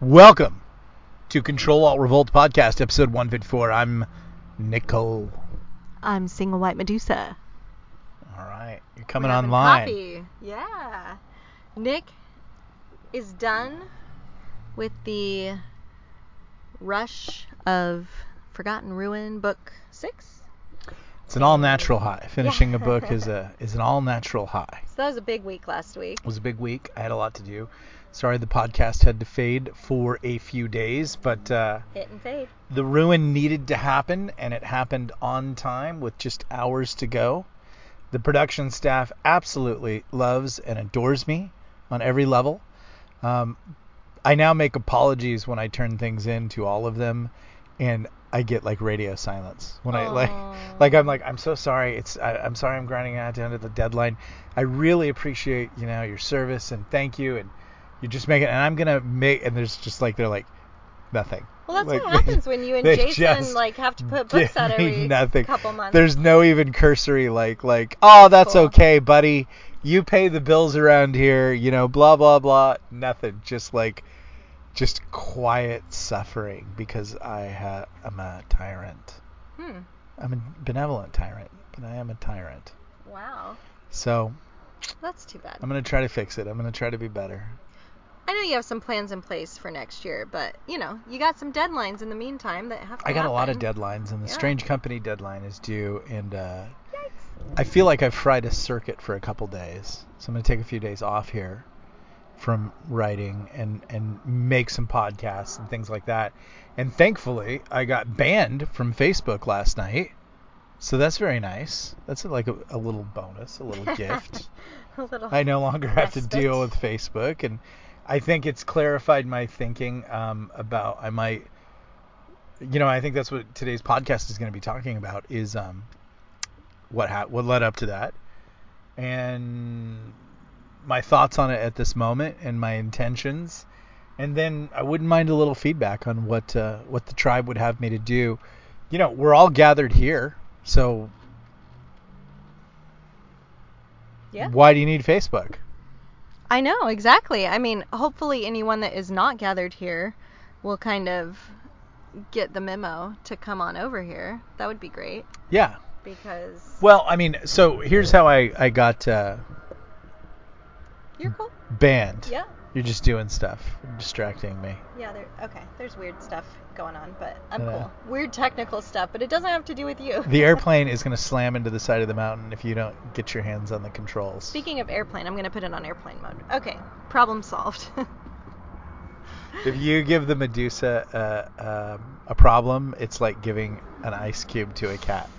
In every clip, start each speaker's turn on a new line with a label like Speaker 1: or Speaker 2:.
Speaker 1: Welcome to Control Alt Revolt Podcast, episode 154. I'm Nick Cole.
Speaker 2: I'm single white Medusa.
Speaker 1: All right, you're coming
Speaker 2: We're having
Speaker 1: online.
Speaker 2: Coffee. Yeah. Nick is done with the rush of Forgotten Ruin book six.
Speaker 1: It's an all natural high. Finishing a book is a is an all natural high.
Speaker 2: So that was a big week last week.
Speaker 1: It was a big week. I had a lot to do. Sorry the podcast had to fade for a few days, but uh,
Speaker 2: Hit and fade.
Speaker 1: the ruin needed to happen, and it happened on time with just hours to go. The production staff absolutely loves and adores me on every level. Um, I now make apologies when I turn things in to all of them, and I get like radio silence when I like like I'm like I'm so sorry. It's I, I'm sorry I'm grinding out down to the deadline. I really appreciate you know your service and thank you and you just make it and I'm gonna make and there's just like they're like nothing.
Speaker 2: Well, that's
Speaker 1: Like,
Speaker 2: what
Speaker 1: they-
Speaker 2: happens when you and Jason like have to put books out every
Speaker 1: nothing.
Speaker 2: couple months.
Speaker 1: There's no even cursory like like oh that's
Speaker 2: Cool.
Speaker 1: okay buddy. You pay the bills around here. You know blah blah blah. Nothing. Just like just quiet suffering because I ha- I'm a tyrant.
Speaker 2: Hmm.
Speaker 1: I'm a benevolent tyrant, but I am a tyrant.
Speaker 2: Wow.
Speaker 1: So
Speaker 2: That's too bad.
Speaker 1: I'm gonna try to fix it. I'm gonna try to be better.
Speaker 2: I know you have some plans in place for next year, but you know you got some deadlines in the meantime that have to
Speaker 1: I got a lot of deadlines, and the
Speaker 2: Yeah.
Speaker 1: Strange Company deadline is due, and uh,
Speaker 2: Yikes.
Speaker 1: I feel like I've fried a circuit for a couple days, so I'm gonna take a few days off here from writing and and make some podcasts and things like that. And thankfully, I got banned from Facebook last night, so that's very nice. That's like a, a little bonus, a little gift.
Speaker 2: a little.
Speaker 1: I no longer have to deal with Facebook, and I think it's clarified my thinking um, about I might, you know, I think that's what today's podcast is going to be talking about is um, what ha- what led up to that, and my thoughts on it at this moment and my intentions, and then I wouldn't mind a little feedback on what uh, what the tribe would have me to do. You know, we're all gathered here, so
Speaker 2: Yeah.
Speaker 1: why do you need Facebook?
Speaker 2: I know exactly. I mean, hopefully anyone that is not gathered here will kind of get the memo to come on over here. That would be great
Speaker 1: Yeah,
Speaker 2: because
Speaker 1: Well, I mean, so here's how I I got uh,
Speaker 2: you're cool.
Speaker 1: banned.
Speaker 2: Yeah.
Speaker 1: You're just doing stuff, distracting me.
Speaker 2: Yeah, there okay. There's weird stuff going on, but I'm cool. Weird technical stuff, but it doesn't have to do with you.
Speaker 1: The airplane is going to slam into the side of the mountain if you don't get your hands on the controls.
Speaker 2: Speaking of airplane, I'm going to put it on airplane mode. Okay, problem solved.
Speaker 1: If you give the Medusa uh, um, a problem, it's like giving an ice cube to a cat.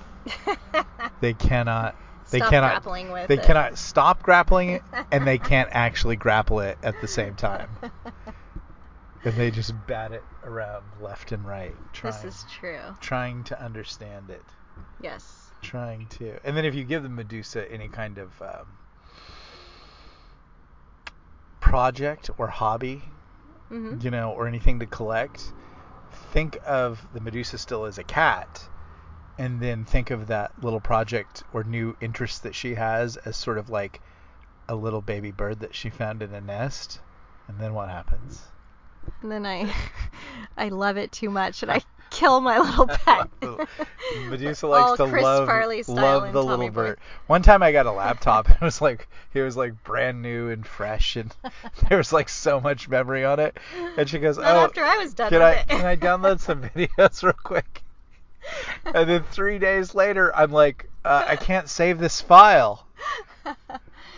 Speaker 1: They cannot. They
Speaker 2: Stop
Speaker 1: cannot.
Speaker 2: grappling with
Speaker 1: they
Speaker 2: it.
Speaker 1: cannot stop grappling it, and they can't actually grapple it at the same time. And they just bat it around left and right, trying
Speaker 2: this is true.
Speaker 1: trying to understand it.
Speaker 2: Yes.
Speaker 1: trying to and then if you give the medusa any kind of um, project or hobby
Speaker 2: Mhm.
Speaker 1: you know or anything to collect think of the medusa still as a cat and then think of that little project or new interest that she has as sort of like a little baby bird that she found in a nest and then what happens
Speaker 2: And then I I love it too much and I kill my little pet.
Speaker 1: Medusa likes
Speaker 2: All
Speaker 1: to
Speaker 2: Chris
Speaker 1: love
Speaker 2: Farley style
Speaker 1: love the
Speaker 2: Tommy
Speaker 1: little
Speaker 2: Boy.
Speaker 1: bird. One time I got a laptop and it was like it was like brand new and fresh and there was like so much memory on it. And she goes,
Speaker 2: Not
Speaker 1: "Oh,
Speaker 2: after I was done
Speaker 1: can
Speaker 2: with
Speaker 1: I
Speaker 2: it."
Speaker 1: can I download some videos real quick?" And then three days later, I'm like, uh, "I can't save this file."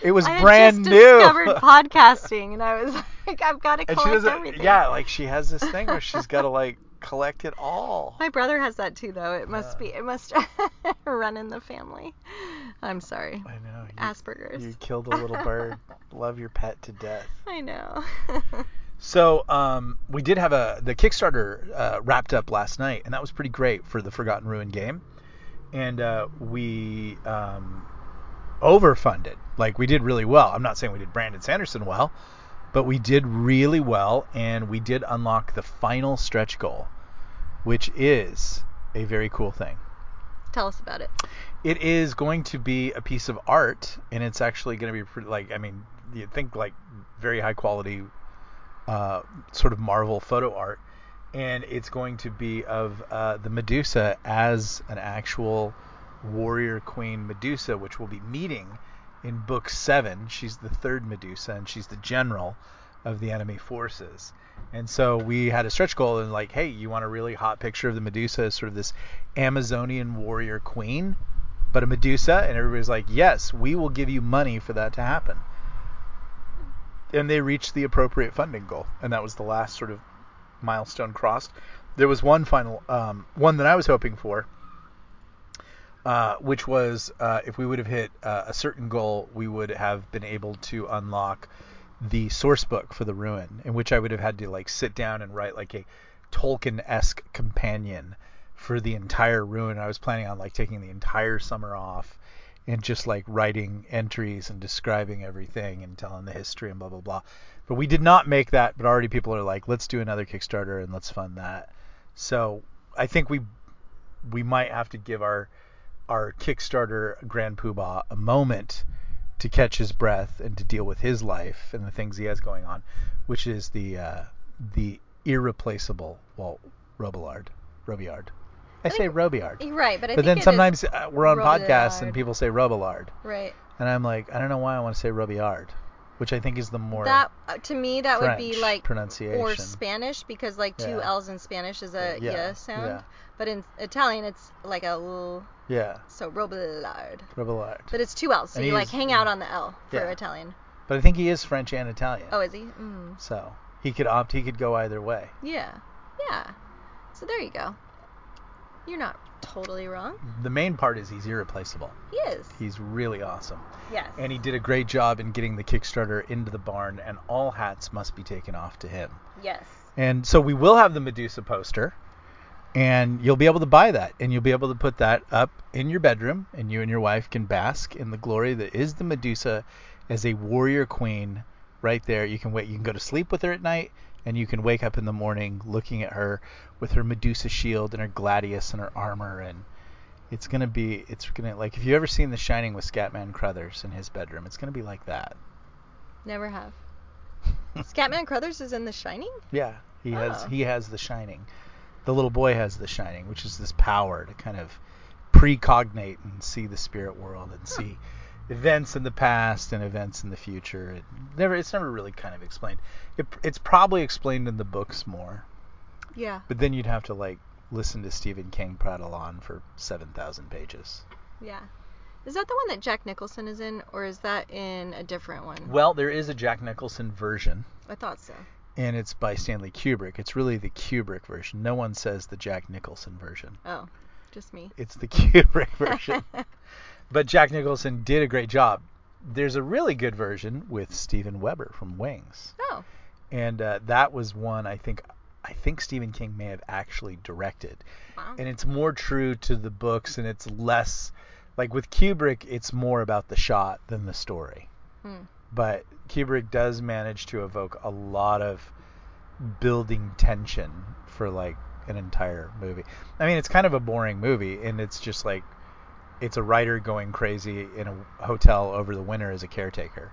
Speaker 1: It was
Speaker 2: I
Speaker 1: brand
Speaker 2: just
Speaker 1: new.
Speaker 2: discovered podcasting and I was like, I've got to collect everything.
Speaker 1: Yeah, like she has this thing where she's got to like collect it all.
Speaker 2: My brother has that too, though. It must
Speaker 1: Yeah.
Speaker 2: be. It must run in the family. I'm sorry.
Speaker 1: I know. You,
Speaker 2: Asperger's.
Speaker 1: You killed a little bird. Love your pet to death.
Speaker 2: I know.
Speaker 1: So um, we did have a the Kickstarter uh, wrapped up last night, and that was pretty great for the Forgotten Ruin game. And uh, we um, overfunded. Like we did really well. I'm not saying we did Brandon Sanderson well, but we did really well, and we did unlock the final stretch goal, which is a very cool thing.
Speaker 2: Tell us about it.
Speaker 1: It is going to be a piece of art, and it's actually going to be pretty, like I mean, you think like very high quality uh, sort of Marvel photo art, and it's going to be of uh, the Medusa as an actual warrior queen Medusa, which we'll be meeting in book seven. She's the third Medusa, and she's the general of the enemy forces. And so we had a stretch goal and like, hey, you want a really hot picture of the Medusa as sort of this Amazonian warrior queen, but a Medusa? And everybody's like, yes, we will give you money for that to happen. And they reached the appropriate funding goal, and that was the last sort of milestone crossed. There was one final um, one that I was hoping for, uh, which was uh, if we would have hit uh, a certain goal, we would have been able to unlock the source book for the ruin, in which I would have had to like sit down and write like a Tolkien-esque companion for the entire ruin. I was planning on like taking the entire summer off and just like writing entries and describing everything and telling the history and blah blah blah. But we did not make that. But already people are like, let's do another Kickstarter and let's fund that. So I think we we might have to give our our Kickstarter Grand Poobah a moment to catch his breath and to deal with his life and the things he has going on, which is the uh, the irreplaceable Walt Robillard. Robillard. I,
Speaker 2: I
Speaker 1: say Robillard.
Speaker 2: Right, but I
Speaker 1: But then sometimes uh, we're on podcasts and people say Robillard,
Speaker 2: right.
Speaker 1: and I'm like, I don't know why I want to say Robillard, which I think is the more
Speaker 2: that uh, to me that would be
Speaker 1: French
Speaker 2: like
Speaker 1: pronunciation.
Speaker 2: or Spanish because like two
Speaker 1: Yeah.
Speaker 2: L's in Spanish is a
Speaker 1: Yeah,
Speaker 2: yeah, sound,
Speaker 1: yeah.
Speaker 2: but in Italian it's like a little
Speaker 1: yeah,
Speaker 2: so Robillard.
Speaker 1: Robillard.
Speaker 2: But it's two L's, so
Speaker 1: And
Speaker 2: you like hang out on the L for. Italian.
Speaker 1: But I think he is French and Italian.
Speaker 2: Oh, is he? Mm.
Speaker 1: So he could opt. He could go either way.
Speaker 2: Yeah, yeah. So there you go. You're not totally wrong.
Speaker 1: The main part is he's irreplaceable.
Speaker 2: He is.
Speaker 1: He's really awesome.
Speaker 2: Yes.
Speaker 1: And he did a great job in getting the Kickstarter into the barn, and all hats must be taken off to him.
Speaker 2: yes.
Speaker 1: And so we will have the Medusa poster, and you'll be able to buy that, and you'll be able to put that up in your bedroom, and you and your wife can bask in the glory that is the Medusa as a warrior queen right there. You can wait. You can go to sleep with her at night, and you can wake up in the morning looking at her with her Medusa shield and her gladius and her armor, and it's gonna be. It's gonna like if you ever seen The Shining with Scatman Crothers in his bedroom, it's gonna be like that.
Speaker 2: Never have. Scatman Crothers is in The Shining.
Speaker 1: Yeah, he has
Speaker 2: Oh.
Speaker 1: he has the shining. The little boy has the shining, which is this power to kind of precognate and see the spirit world and see events in the past and events in the future. It never it's never really kind of explained. It, it's probably explained in the books more,
Speaker 2: Yeah.
Speaker 1: but then you'd have to like listen to Stephen King prattle on for 7,000 pages.
Speaker 2: Yeah. Is that the one that Jack Nicholson is in, or is that in a different one?
Speaker 1: Well, there is a Jack Nicholson version.
Speaker 2: I thought so.
Speaker 1: And it's by Stanley Kubrick. It's really the Kubrick version. No one says the Jack Nicholson version.
Speaker 2: Oh, just me.
Speaker 1: It's the Kubrick version. but Jack Nicholson did a great job. There's a really good version with Steven Weber from Wings,
Speaker 2: oh,
Speaker 1: and uh, that was one I think I think Stephen King may have actually directed,
Speaker 2: wow.
Speaker 1: and it's more true to the books, and it's less like with Kubrick, it's more about the shot than the story.
Speaker 2: Hmm.
Speaker 1: But Kubrick does manage to evoke a lot of building tension for like an entire movie. I mean, it's kind of a boring movie, and it's just like it's a writer going crazy in a hotel over the winter as a caretaker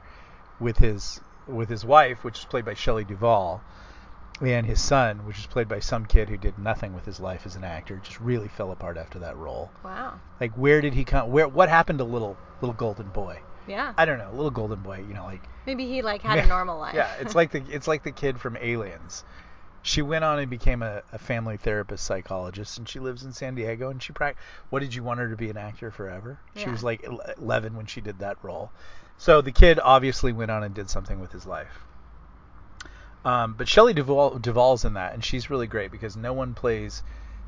Speaker 1: with his with his wife, which is played by Shelley Duvall, and his son, which is played by some kid who did nothing with his life as an actor, just really fell apart after that role.
Speaker 2: Wow.
Speaker 1: Like, where did he come? Where what happened to little little golden boy?
Speaker 2: Yeah.
Speaker 1: I don't know, little golden boy. You know, like
Speaker 2: Maybe he like had a normal life.
Speaker 1: yeah, it's like the it's like the kid from Aliens. She went on and became a, a family therapist psychologist, and she lives in San Diego. And she prac. What did you want her to be an actor forever? She
Speaker 2: Yeah.
Speaker 1: was like 11 when she did that role. So the kid obviously went on and did something with his life. Um, but Shelley Duvall, Duvall's in that, and she's really great because no one plays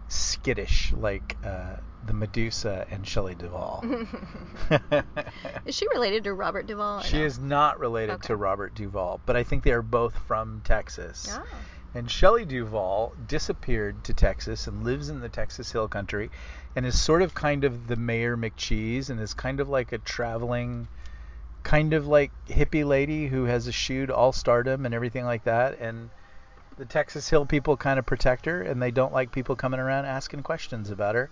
Speaker 1: skittish like uh, the Medusa and Shelley Duvall.
Speaker 2: is she related to Robert Duvall?
Speaker 1: She
Speaker 2: no?
Speaker 1: is not related
Speaker 2: Okay.
Speaker 1: to Robert Duvall, but I think they are both from Texas.
Speaker 2: Oh.
Speaker 1: And Shelley Duvall disappeared to Texas and lives in the Texas Hill Country and is sort of kind of the Mayor McCheese and is kind of like a traveling, kind of like hippie lady who has eschewed all stardom and everything like that. And the Texas Hill people kind of protect her and they don't like people coming around asking questions about her.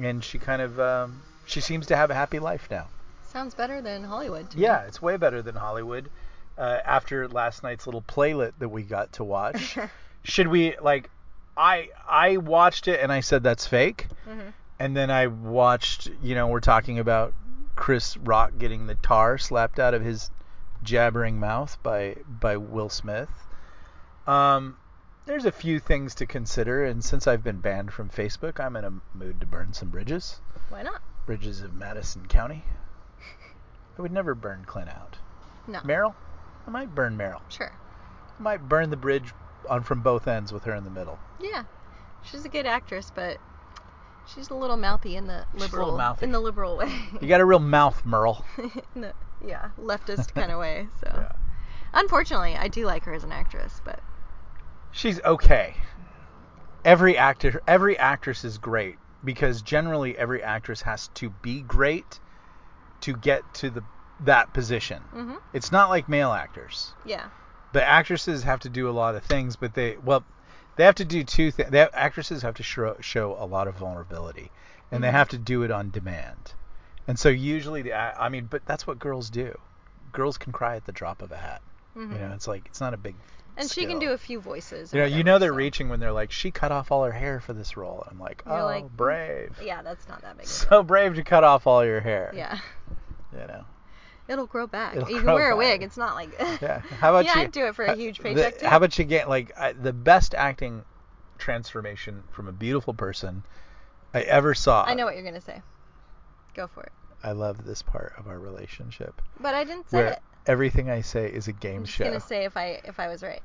Speaker 1: And she kind of, um, she seems to have a happy life now.
Speaker 2: Sounds better than Hollywood. To
Speaker 1: Yeah,
Speaker 2: Me.
Speaker 1: it's way better than Hollywood. uh, after last night's little playlet that we got to watch, should we like? I I watched it and I said that's fake,
Speaker 2: Mhm.
Speaker 1: and then I watched. You know, we're talking about Chris Rock getting the tar slapped out of his jabbering mouth by by Will Smith. Um, there's a few things to consider, and since I've been banned from Facebook, I'm in a mood to burn some bridges.
Speaker 2: Why not?
Speaker 1: Bridges of Madison County. I would never burn Clint out.
Speaker 2: No.
Speaker 1: Meryl? I might burn Meryl.
Speaker 2: Sure.
Speaker 1: I might burn the bridge on from both ends with her in the middle.
Speaker 2: Yeah. She's a good actress, but she's a little mouthy in the liberal in the liberal way.
Speaker 1: You got a real mouth, Merle.
Speaker 2: In the- yeah, leftist kind of way. So,
Speaker 1: Yeah.
Speaker 2: unfortunately, I do like her as an actress, but
Speaker 1: She's okay. Every actor, every actress is great because generally every actress has to be great to get to the that position.
Speaker 2: Mhm.
Speaker 1: It's not like male actors.
Speaker 2: yeah.
Speaker 1: the actresses have to do a lot of things, but they well, they have to do two things. Actresses have to show, show a lot of vulnerability, and they
Speaker 2: Mhm.
Speaker 1: have to do it on demand. And so usually the ac- I mean, but that's what girls do. Girls can cry at the drop of a hat.
Speaker 2: Mhm.
Speaker 1: You know, it's like it's not a big.
Speaker 2: and she can do a few voices.
Speaker 1: You know, you know they're
Speaker 2: so-
Speaker 1: reaching when they're like, she cut off all her hair for this role. I'm like,
Speaker 2: You're
Speaker 1: oh,
Speaker 2: like, "Mm,
Speaker 1: brave.
Speaker 2: Yeah, that's not that big.
Speaker 1: So brave to cut off all your hair.
Speaker 2: Yeah.
Speaker 1: You know.
Speaker 2: It'll grow back.
Speaker 1: It'll
Speaker 2: you
Speaker 1: grow
Speaker 2: can wear a wig. It's not like.
Speaker 1: Yeah. How about
Speaker 2: yeah,
Speaker 1: you?
Speaker 2: I'd do it for a huge
Speaker 1: the-
Speaker 2: paycheck too.
Speaker 1: How about you get like I, the best acting transformation from a beautiful person I ever saw?
Speaker 2: I know what you're gonna say. Go for it.
Speaker 1: I love this part of our relationship
Speaker 2: But I didn't say
Speaker 1: where
Speaker 2: it.
Speaker 1: everything I say is a game show.
Speaker 2: I'm just
Speaker 1: show.
Speaker 2: gonna say if I if I was right.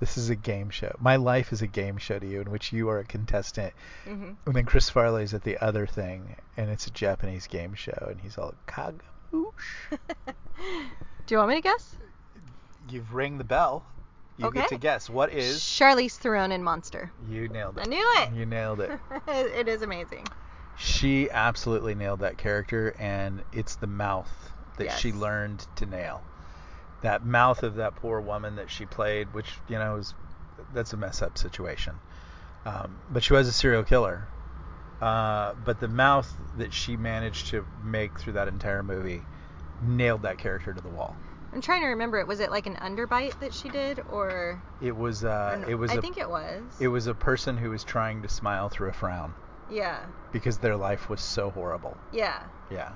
Speaker 1: This is a game show. My life is a game show to you in which you are a contestant.
Speaker 2: hmm
Speaker 1: And then Chris Farley's at the other thing, and it's a Japanese game show, and he's all kagamoosh.
Speaker 2: Do you want me to guess?
Speaker 1: You've ring the bell. You
Speaker 2: Okay.
Speaker 1: get to guess what is.
Speaker 2: Charlize Theron in Monster.
Speaker 1: You nailed it.
Speaker 2: I knew it.
Speaker 1: You nailed it.
Speaker 2: it is amazing.
Speaker 1: She absolutely nailed that character, and it's the mouth that she learned to nail. That mouth of that poor woman that she played, which you know is that's a mess up situation. Um, but she was a serial killer. Uh, but the mouth that she managed to make through that entire movie nailed that character to the wall.
Speaker 2: I'm trying to remember it. Was it like an underbite that she did, or?
Speaker 1: It was uh, it was
Speaker 2: I
Speaker 1: a,
Speaker 2: think it was.
Speaker 1: it was a person who was trying to smile through a frown
Speaker 2: Yeah.
Speaker 1: because their life was so horrible.
Speaker 2: Yeah.
Speaker 1: Yeah.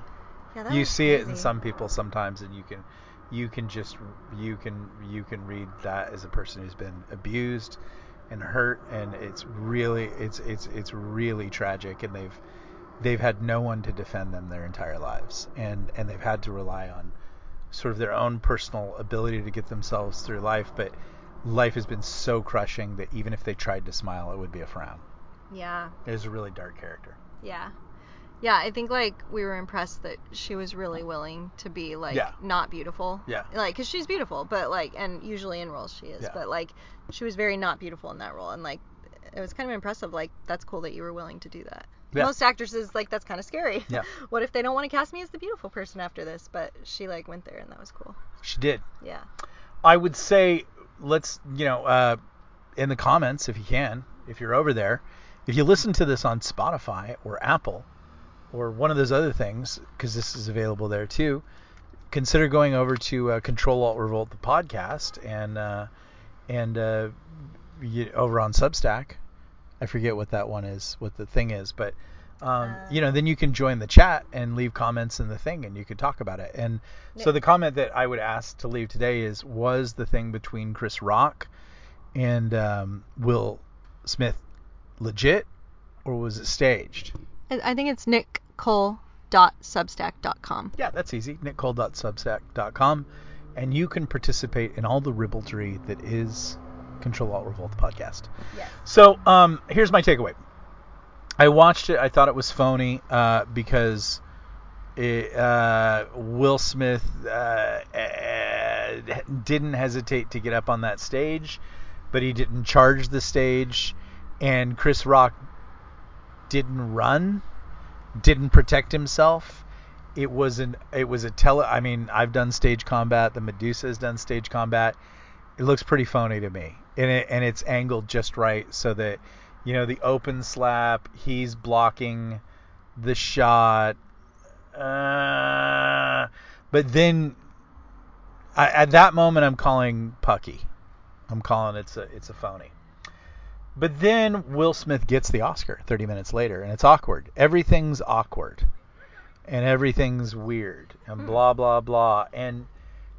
Speaker 2: Yeah.
Speaker 1: You see it in some people sometimes and you can you can just you can you can read that as a person who's been abused and hurt and it's really it's it's it's really tragic and they've they've had no one to defend them their entire lives and and they've had to rely on sort of their own personal ability to get themselves through life but life has been so crushing that even if they tried to smile it would be a frown
Speaker 2: Yeah.
Speaker 1: it was a really dark character
Speaker 2: Yeah. Yeah, I think like we were impressed that she was really willing to be like
Speaker 1: Yeah.
Speaker 2: not beautiful.
Speaker 1: Yeah.
Speaker 2: Like cuz she's beautiful, but like and usually in roles she is,
Speaker 1: Yeah.
Speaker 2: but like she was very not beautiful in that role and like it was kind of impressive like that's cool that you were willing to do that.
Speaker 1: Yeah.
Speaker 2: Most actresses like that's kind of scary.
Speaker 1: Yeah.
Speaker 2: what if they don't want to cast me as the beautiful person after this? But she like went there and that was cool.
Speaker 1: she did
Speaker 2: Yeah.
Speaker 1: I would say let's you know uh, in the comments if you can if you're over there if you listen to this on Spotify or Apple or one of those other things because this is available there too consider going over to uh, Control Alt Revolt the podcast and uh, and uh, you, over on Substack. I forget what that one is what the thing is but um, you know then you can join the chat and leave comments in the thing and you could talk about it. And so the comment that I would ask to leave today is was the thing between Chris Rock and um, Will Smith legit or was it staged?
Speaker 2: I, I think it's nickcole.substack.com.
Speaker 1: Yeah, that's easy. nickcole.substack.com and you can participate in all the ribaldry that is Control Alt Revolt podcast.
Speaker 2: Yes.
Speaker 1: So um, here's my takeaway. I watched it. I thought it was phony uh, because it, uh, Will Smith uh, uh, didn't hesitate to get up on that stage, but he didn't charge the stage, and Chris Rock didn't run, didn't protect himself. It was an it was a tele. I mean, I've done stage combat. The Medusa has done stage combat. It looks pretty phony to me, and it and it's angled just right so that you know the open slap. He's blocking the shot. Uh, but then I, at that moment, I'm calling Pucky. I'm calling it's a it's a phony. But then Will Smith gets the Oscar 30 minutes later, and it's awkward. Everything's awkward, and everything's weird, and blah blah blah, and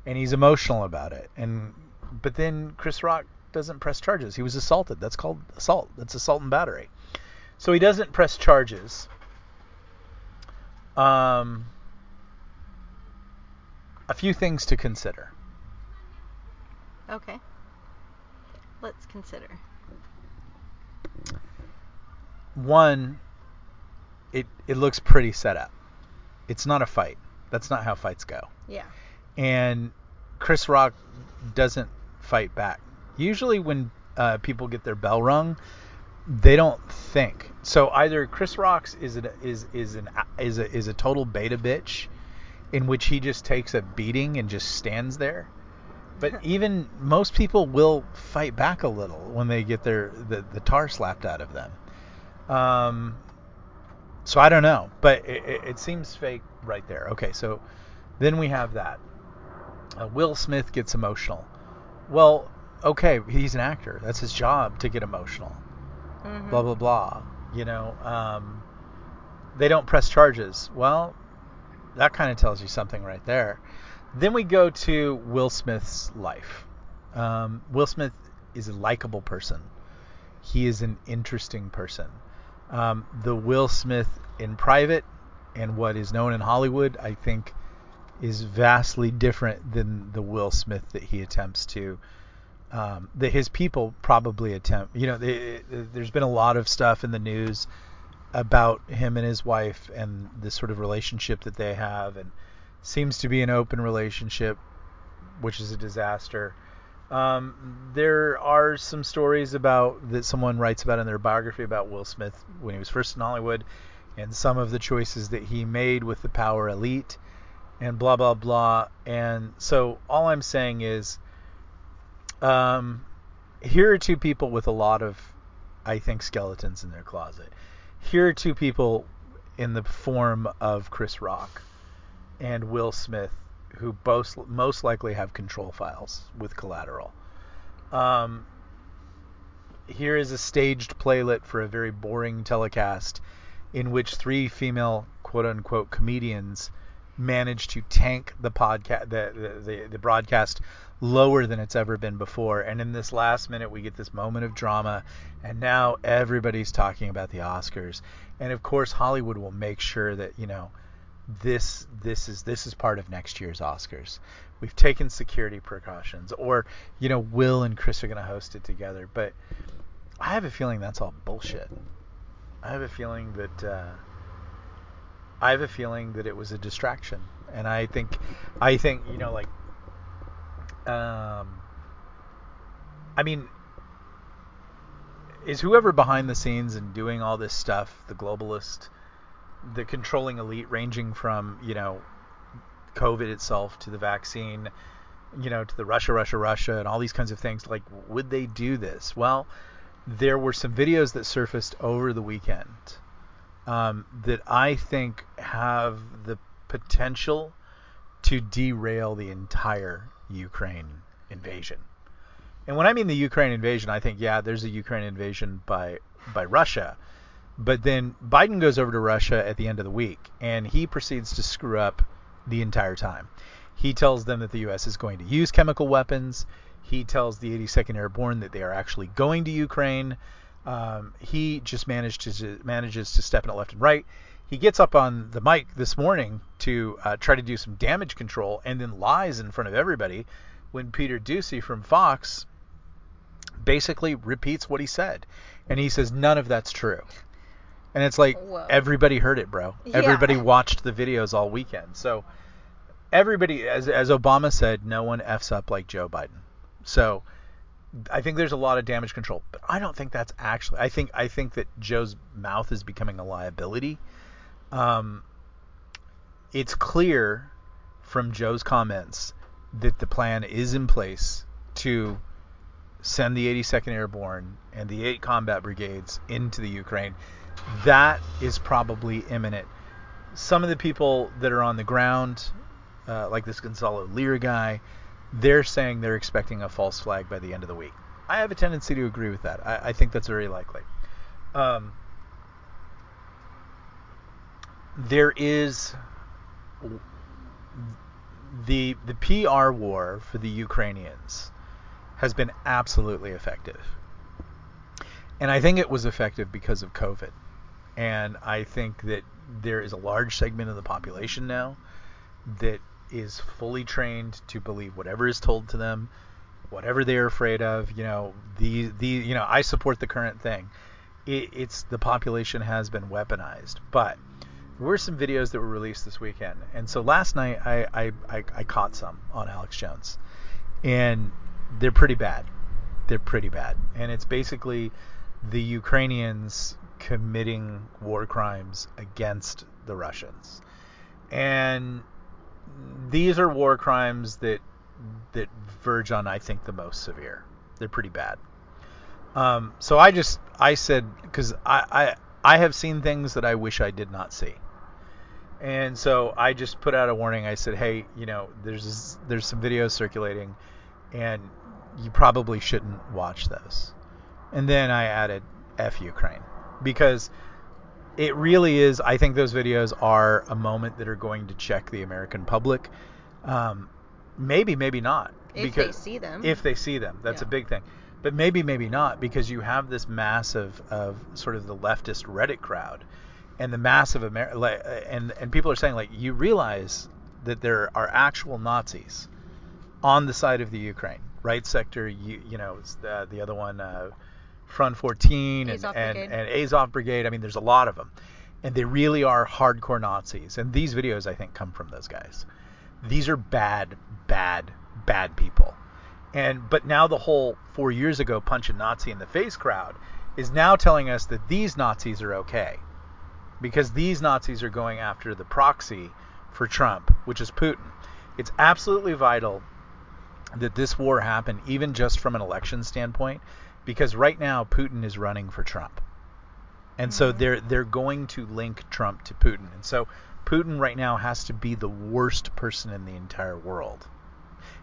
Speaker 1: and he's emotional about it. And but then Chris Rock doesn't press charges. He was assaulted. That's called assault. That's assault and battery. So he doesn't press charges. Um, a few things to consider.
Speaker 2: Okay. Let's consider.
Speaker 1: One, it it looks pretty set up. It's not a fight. That's not how fights go.
Speaker 2: Yeah.
Speaker 1: And Chris Rock doesn't fight back. Usually, when uh, people get their bell rung, they don't think. So either Chris Rock's is an, is is an is a is a total beta bitch, in which he just takes a beating and just stands there. But even most people will fight back a little when they get their the, the tar slapped out of them. Um, so I don't know, but it, it, it seems fake right there. Okay, so then we have that. Uh, Will Smith gets emotional. Well, okay, he's an actor. That's his job to get emotional.
Speaker 2: Mhm.
Speaker 1: Blah blah blah. You know, um, they don't press charges. Well, that kind of tells you something right there. Then we go to Will Smith's life. Um, Will Smith is a likable person. He is an interesting person. Um, the Will Smith in private and what is known in Hollywood, I think, is vastly different than the Will Smith that he attempts to. Um, that his people probably attempt. You know, they, there's been a lot of stuff in the news about him and his wife and the sort of relationship that they have, and seems to be an open relationship, which is a disaster. Um, there are some stories about that someone writes about in their biography about Will Smith when he was first in Hollywood, and some of the choices that he made with the Power Elite, and blah blah blah. And so all I'm saying is, um, here are two people with a lot of, I think, skeletons in their closet. Here are two people in the form of Chris Rock and Will Smith, who both most likely have control files with collateral. Um, here is a staged playlet for a very boring telecast in which three female quote unquote comedians managed to tank the podcast the, the, the broadcast lower than it's ever been before and in this last minute we get this moment of drama and now everybody's talking about the Oscars and of course Hollywood will make sure that you know this this is this is part of next year's Oscars. We've taken security precautions, or you know, Will and Chris are going to host it together. But I have a feeling that's all bullshit. I have a feeling that uh, I have a feeling that it was a distraction, and I think I think you know like um, I mean. Is whoever behind the scenes and doing all this stuff the globalist, the controlling elite ranging from you know covid itself to the vaccine you know to the russia russia russia and all these kinds of things like would they do this? Well there were some videos that surfaced over the weekend um, that i think have the potential to derail the entire ukraine invasion. And when i mean the ukraine invasion i think yeah there's a ukraine invasion by by russia but then Biden goes over to Russia at the end of the week and he proceeds to screw up the entire time. He tells them that the U.S. is going to use chemical weapons. He tells the 82nd Airborne that they are actually going to Ukraine. Um, he just to manages to step in it left and right. He gets up on the mic this morning to uh, try to do some damage control and then lies in front of everybody when Peter Doocy from Fox basically repeats what he said. And he says none of that's true. And it's like
Speaker 2: Whoa.
Speaker 1: everybody heard it, bro.
Speaker 2: Yeah.
Speaker 1: Everybody watched the videos all weekend. So everybody, as as Obama said, no one f's up like Joe Biden. So I think there's a lot of damage control, but I don't think that's actually. I think I think that Joe's mouth is becoming a liability. Um, it's clear from Joe's comments that the plan is in place to send the 82nd Airborne and the eight combat brigades into the Ukraine. That is probably imminent. Some of the people that are on the ground, uh, like this Gonzalo Lira guy, they're saying they're expecting a false flag by the end of the week. I have a tendency to agree with that. I, I think that's very likely. Um, there is the the PR war for the Ukrainians has been absolutely effective. And I think it was effective because of COVID. And I think that there is a large segment of the population now that is fully trained to believe whatever is told to them, whatever they're afraid of. You know, the the you know, I support the current thing. It, it's the population has been weaponized, but there were some videos that were released this weekend, and so last night I I, I, I caught some on Alex Jones, and they're pretty bad. They're pretty bad, and it's basically the Ukrainians committing war crimes against the Russians, and these are war crimes that that verge on I think the most severe. They're pretty bad. Um, so I just I said because I, I I have seen things that I wish I did not see. And so I just put out a warning. I said, "Hey, you know, there's there's some videos circulating, and you probably shouldn't watch those." And then I added "F Ukraine" because it really is. I think those videos are a moment that are going to check the American public. Um, maybe, maybe not.
Speaker 2: If
Speaker 1: because
Speaker 2: they see them.
Speaker 1: If they see them, that's a big thing. But maybe, maybe not, because you have this mass of, of sort of the leftist Reddit crowd, and the massive Amer- like, uh, and and people are saying like you realize that there are actual Nazis on the side of the Ukraine, right sector, you you know, it's the, the other one, uh, Front 14 and,
Speaker 2: Azov
Speaker 1: and,
Speaker 2: Brigade.
Speaker 1: and Azov Brigade. I mean, there's a lot of them, and they really are hardcore Nazis. And these videos, I think, come from those guys. These are bad, bad, bad people. And but now the whole four years ago punch a Nazi in the face crowd is now telling us that these Nazis are okay because these Nazis are going after the proxy for Trump, which is Putin. It's absolutely vital that this war happen, even just from an election standpoint, because right now Putin is running for Trump, and so
Speaker 2: Mhm.
Speaker 1: they're they're going to link Trump to Putin, and so Putin right now has to be the worst person in the entire world.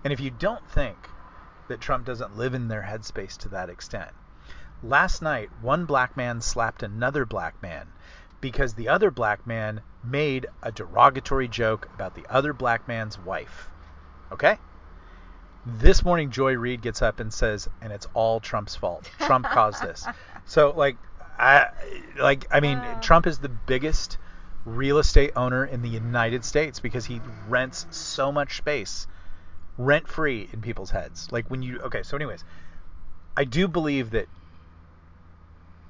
Speaker 1: And if you don't think that Trump doesn't live in their headspace to that extent, last night one black man slapped another black man because the other black man made a derogatory joke about the other black man's wife. Okay? This morning, Joy Reid gets up and says, "And it's all Trump's fault. Trump caused this." So, like, I like, I mean. Trump is the biggest real estate owner in the United States because he rents so much space, rent free in people's heads. Like when you, okay, so anyways, I do believe that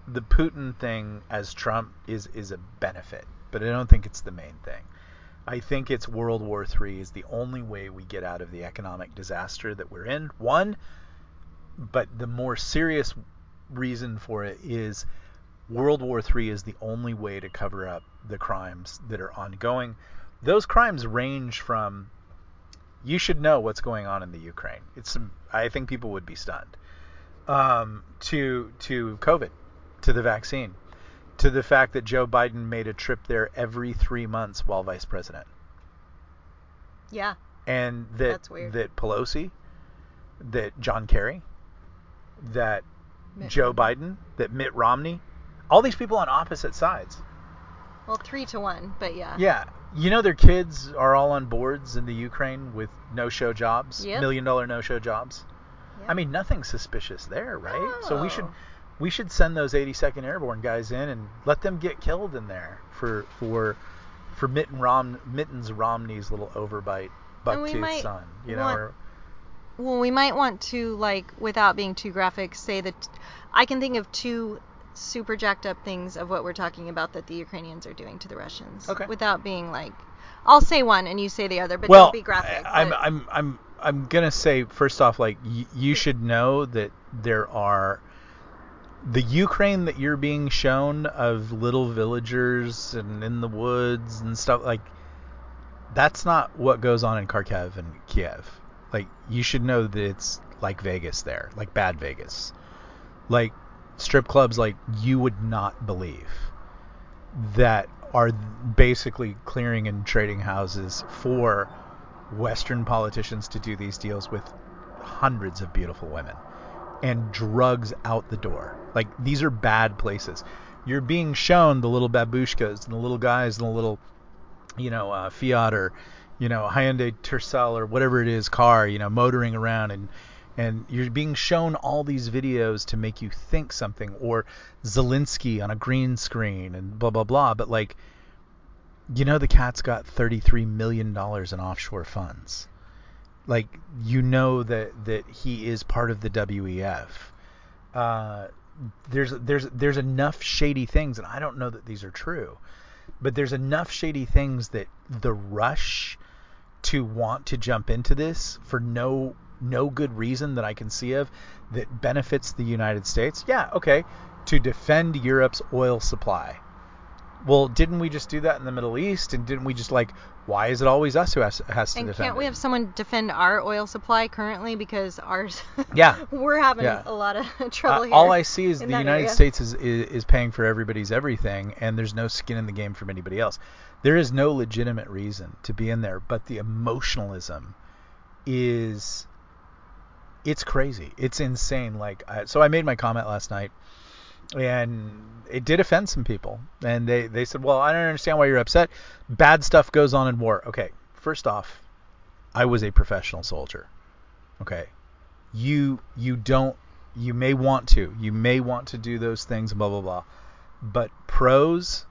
Speaker 1: the Putin thing as Trump is is a benefit, but I don't think it's the main thing. I think it's World War III is the only way we get out of the economic disaster that we're in. One, but the more serious reason for it is World War III is the only way to cover up the crimes that are ongoing. Those crimes range from you should know what's going on in the Ukraine. It's I think people would be stunned. Um, to to COVID, to the vaccine, to the fact that Joe Biden made a trip there every three months while vice president,
Speaker 2: Yeah.
Speaker 1: and that
Speaker 2: That's weird.
Speaker 1: that Pelosi, that John Kerry, that
Speaker 2: Mitt
Speaker 1: Joe. Biden, that Mitt Romney, all these people on opposite sides.
Speaker 2: Well, three to one, but yeah.
Speaker 1: Yeah. You know their kids are all on boards in the Ukraine with no-show jobs,
Speaker 2: Yep.
Speaker 1: million-dollar no-show jobs.
Speaker 2: Yeah.
Speaker 1: I mean, nothing suspicious there, right? So we should
Speaker 2: No.
Speaker 1: We should send those 82nd Airborne guys in and let them get killed in there for for for Mitten Rom Mittens Romney's little overbite bucktooth son, you know.
Speaker 2: want-
Speaker 1: Or,
Speaker 2: Well, we might want to like, without being too graphic, say that I can think of two super jacked up things of what we're talking about that the Ukrainians are doing to the Russians.
Speaker 1: Okay.
Speaker 2: Without being like, I'll say one and you say the other, but
Speaker 1: well,
Speaker 2: don't be graphic.
Speaker 1: I, I'm I'm I'm I'm gonna say first off, like y- you should know that there are the Ukraine that you're being shown of little villagers and in the woods and stuff like that's not what goes on in Kharkiv and Kiev. Like you should know that it's like Vegas there, like bad Vegas. Like strip clubs like you would not believe that are basically clearing and trading houses for Western politicians to do these deals with hundreds of beautiful women and drugs out the door. Like these are bad places. You're being shown the little babushkas and the little guys and the little, you know, uh, Fiat or, you know, Hyundai Tercel or whatever it is car, you know, motoring around and and you're being shown all these videos to make you think something or Zelensky on a green screen and blah blah blah. But like, you know, the cat's got 33 million dollars in offshore funds like you know that that he is part of the WEF. Uh, there's there's there's enough shady things, and I don't know that these are true, but there's enough shady things that the rush to want to jump into this for no no good reason that I can see of that benefits the United States. Yeah, okay, to defend Europe's oil supply well, didn't we just do that in the Middle East? And didn't we just like, why is it always us who has, has to
Speaker 2: and
Speaker 1: defend
Speaker 2: can't we
Speaker 1: it?
Speaker 2: have someone defend our oil supply currently because ours?
Speaker 1: Yeah.
Speaker 2: we're having
Speaker 1: Yeah.
Speaker 2: a lot of trouble
Speaker 1: Uh,
Speaker 2: here.
Speaker 1: all I see is the United
Speaker 2: area.
Speaker 1: States is, is is paying for everybody's everything, and there's no skin in the game from anybody else. There is no legitimate reason to be in there, but the emotionalism is it's crazy. It's insane. Like, I, so I made my comment last night, and it did offend some people, and they they said, "Well, I don't understand why you're upset. Bad stuff goes on in war." Okay, first off, I was a professional soldier. Okay, you you don't you may want to you may want to do those things blah blah blah but pros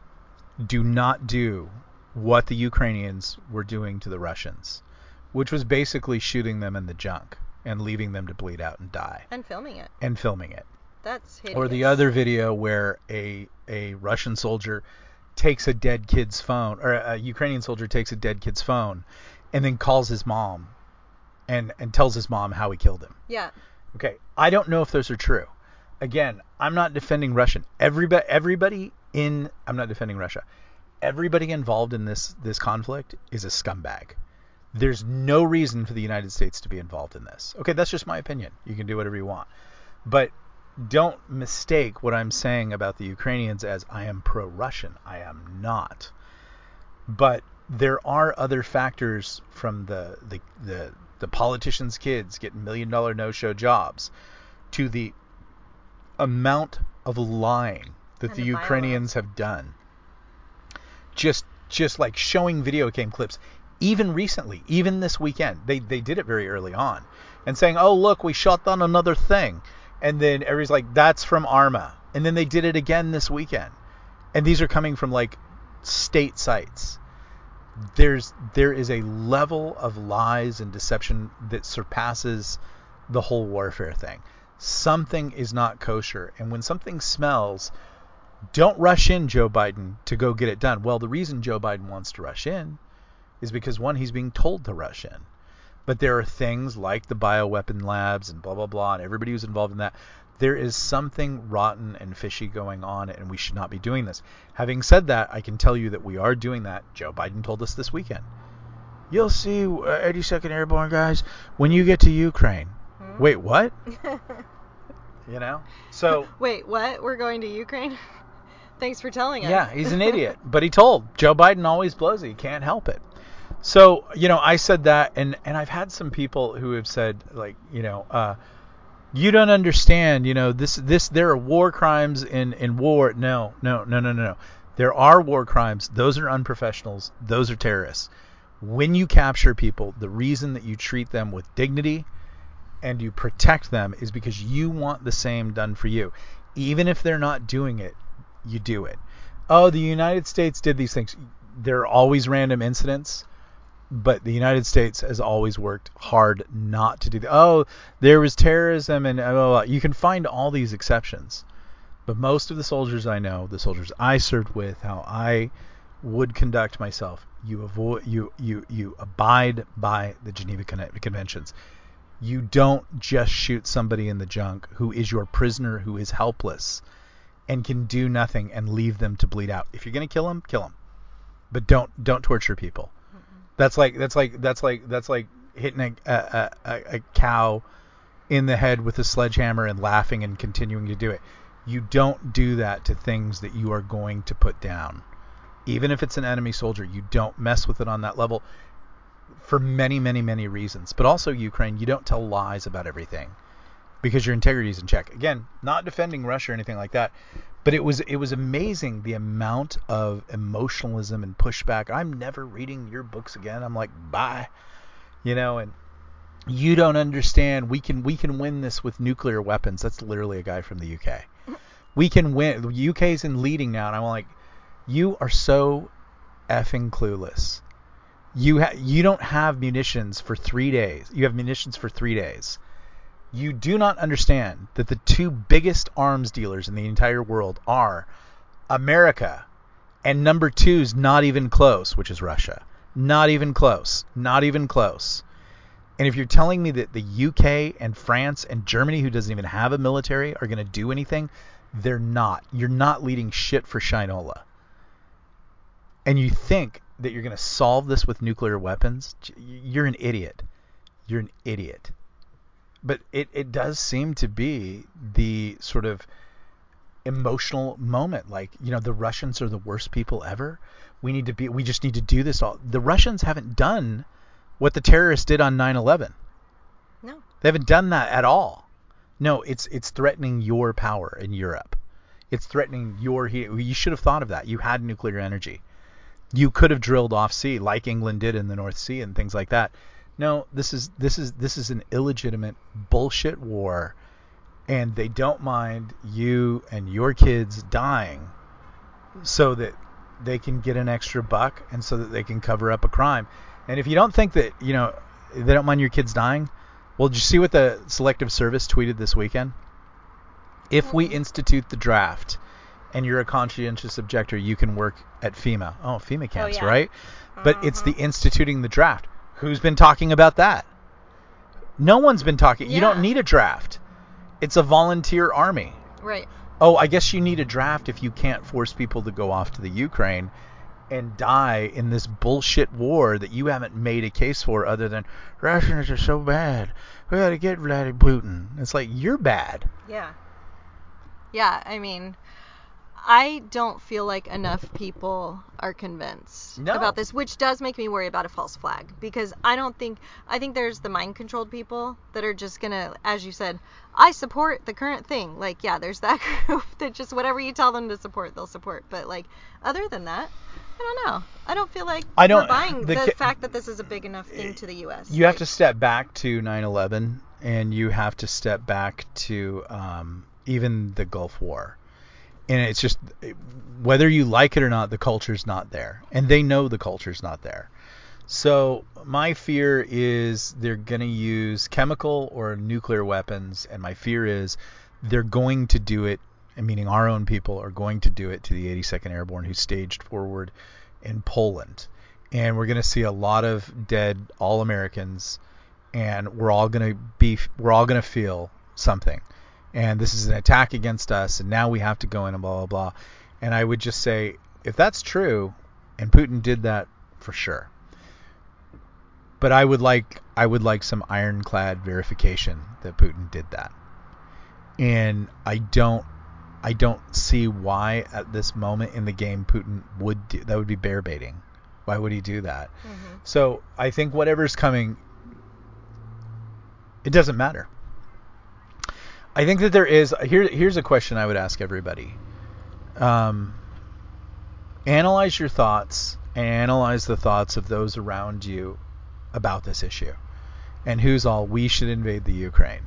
Speaker 1: do not do what the Ukrainians were doing to the Russians which was basically shooting them in the junk and leaving them to bleed out and die
Speaker 2: and filming it.
Speaker 1: and filming it
Speaker 2: That's hideous.
Speaker 1: or the other video where a a Russian soldier takes a dead kid's phone or a Ukrainian soldier takes a dead kid's phone and then calls his mom and and tells his mom how he killed him
Speaker 2: Yeah.
Speaker 1: Okay, I don't know if those are true. Again, I'm not defending Russian. Everybody, everybody in I'm not defending Russia. Everybody involved in this this conflict is a scumbag. There's no reason for the United States to be involved in this. Okay, that's just my opinion. You can do whatever you want. But don't mistake what I'm saying about the Ukrainians as I am pro-Russian. I am not. But there are other factors from the the the, the politicians' kids getting million dollar no show jobs to the amount of lying that
Speaker 2: And
Speaker 1: the
Speaker 2: the
Speaker 1: Ukrainians have done. Just just like showing video game clips even recently, even this weekend. They they did it very early on and saying, "Oh, look, we shot down another thing." And then everybody's like, "That's from Arma." And then they did it again this weekend. And these are coming from like state sites there's there is a level of lies and deception that surpasses the whole warfare thing. Something is not kosher, and when something smells, don't rush in, Joe Biden, to go get it done. Well, the reason Joe Biden wants to rush in is because one, he's being told to rush in. But there are things like the bioweapon labs and blah blah blah, and everybody who's involved in that. There is something rotten and fishy going on, and we should not be doing this. Having said that, I can tell you that we are doing that. Joe Biden told us this weekend. You'll see, uh, 82nd Airborne guys, when you get to Ukraine.
Speaker 2: Hmm?
Speaker 1: Wait, what? You know? So,
Speaker 2: Wait, what? We're going to Ukraine? Thanks for telling us.
Speaker 1: yeah, he's an idiot. But he told Joe Biden always blows it. He can't help it. So, you know, I said that, and, and I've had some people who have said, like, you know, uh, you don't understand, you know, this, this, there are war crimes in, in war. No, no, no, no, no, no. There are war crimes. Those are unprofessionals. Those are terrorists. When you capture people, the reason that you treat them with dignity and you protect them is because you want the same done for you. Even if they're not doing it, you do it. Oh, the United States did these things. There are always random incidents, but the United States has always worked hard not to do that. Oh, there was terrorism and blah, blah, blah. you can find all these exceptions. But most of the soldiers I know, the soldiers I served with, how I would conduct myself, you avoid you you you abide by the Geneva Con- Conventions. You don't just shoot somebody in the junk who is your prisoner who is helpless and can do nothing and leave them to bleed out. If you're going to kill them, kill them. But don't don't torture people. That's like that's like that's like that's like hitting a, a, a, a cow in the head with a sledgehammer and laughing and continuing to do it. You don't do that to things that you are going to put down. Even if it's an enemy soldier, you don't mess with it on that level. for many, many, many reasons. But also Ukraine, you don't tell lies about everything because your integrity is in check. Again, not defending Russia or anything like that, but it was it was amazing the amount of emotionalism and pushback. I'm never reading your books again. I'm like, bye, you know, and you don't understand. We can we can win this with nuclear weapons. That's literally a guy from the UK. We can win. The UK's in leading now, and I'm like, you are so effing clueless. You ha- you don't have munitions for three days. You have munitions for three days. You do not understand that the two biggest arms dealers in the entire world are America, and number two is not even close, which is Russia. Not even close. Not even close. And if you're telling me that the UK and France and Germany, who doesn't even have a military, are going to do anything, they're not. You're not leading shit for Shinola. And you think that you're going to solve this with nuclear weapons, you're an idiot. You're an idiot. But it, it does seem to be the sort of emotional moment. Like, you know, the Russians are the worst people ever. We need to be, we just need to do this all. The Russians haven't done what the terrorists did on 9/11.
Speaker 2: No.
Speaker 1: They haven't done that at all. No, it's it's threatening your power in Europe. It's threatening your you should have thought of that. You had nuclear energy. You could have drilled off sea like England did in the North Sea and things like that. No, this is this is this is an illegitimate bullshit war and they don't mind you and your kids dying so that they can get an extra buck and so that they can cover up a crime. And if you don't think that, you know, they don't mind your kids dying, well, did you see what the Selective Service tweeted this weekend? If we institute the draft and you're a conscientious objector, you can work at FEMA. Oh, FEMA camps,
Speaker 2: yeah.
Speaker 1: right? But
Speaker 2: Uh-huh.
Speaker 1: it's the instituting the draft. Who's been talking about that? No one's been talking. You don't need a draft. It's a volunteer army.
Speaker 2: Right.
Speaker 1: Oh, I guess you need a draft if you can't force people to go off to the Ukraine and die in this bullshit war that you haven't made a case for other than Russians are so bad. We got to get Vladimir Putin. It's like you're bad.
Speaker 2: Yeah. Yeah, I mean, I don't feel like enough people are convinced
Speaker 1: No.
Speaker 2: about this, which does make me worry about a false flag because I don't think I think there's the mind controlled people that are just gonna, as you said, I support the current thing. Like, yeah, there's that group that just whatever you tell them to support, they'll support. But like, other than that, I don't know. I don't feel like
Speaker 1: I don't-
Speaker 2: we're buying
Speaker 1: the
Speaker 2: the, fact that this is a big enough thing to the U.S.
Speaker 1: You have to step back to 9/11, and you have to step back to um, even the Gulf War. And it's just whether you like it or not, the culture's not there, and they know the culture's not there. So my fear is they're going to use chemical or nuclear weapons, and my fear is they're going to do it, meaning our own people are going to do it to the 82nd Airborne who staged forward in Poland. And we're going to see a lot of dead all Americans, and we're all going to be, we're all going to feel something. And this is an attack against us, and now we have to go in and blah, blah, blah. And I would just say, if that's true, and Putin did that for sure, but I would like I would like some ironclad verification that Putin did that. And I don't I don't see why at this moment in the game Putin would do that would be bear baiting. Why would he do that?
Speaker 2: Mhm.
Speaker 1: So I think whatever's coming it doesn't matter. I think that there is here here's a question I would ask everybody. Um analyze your thoughts and analyze the thoughts of those around you about this issue and who's all we should invade the Ukraine.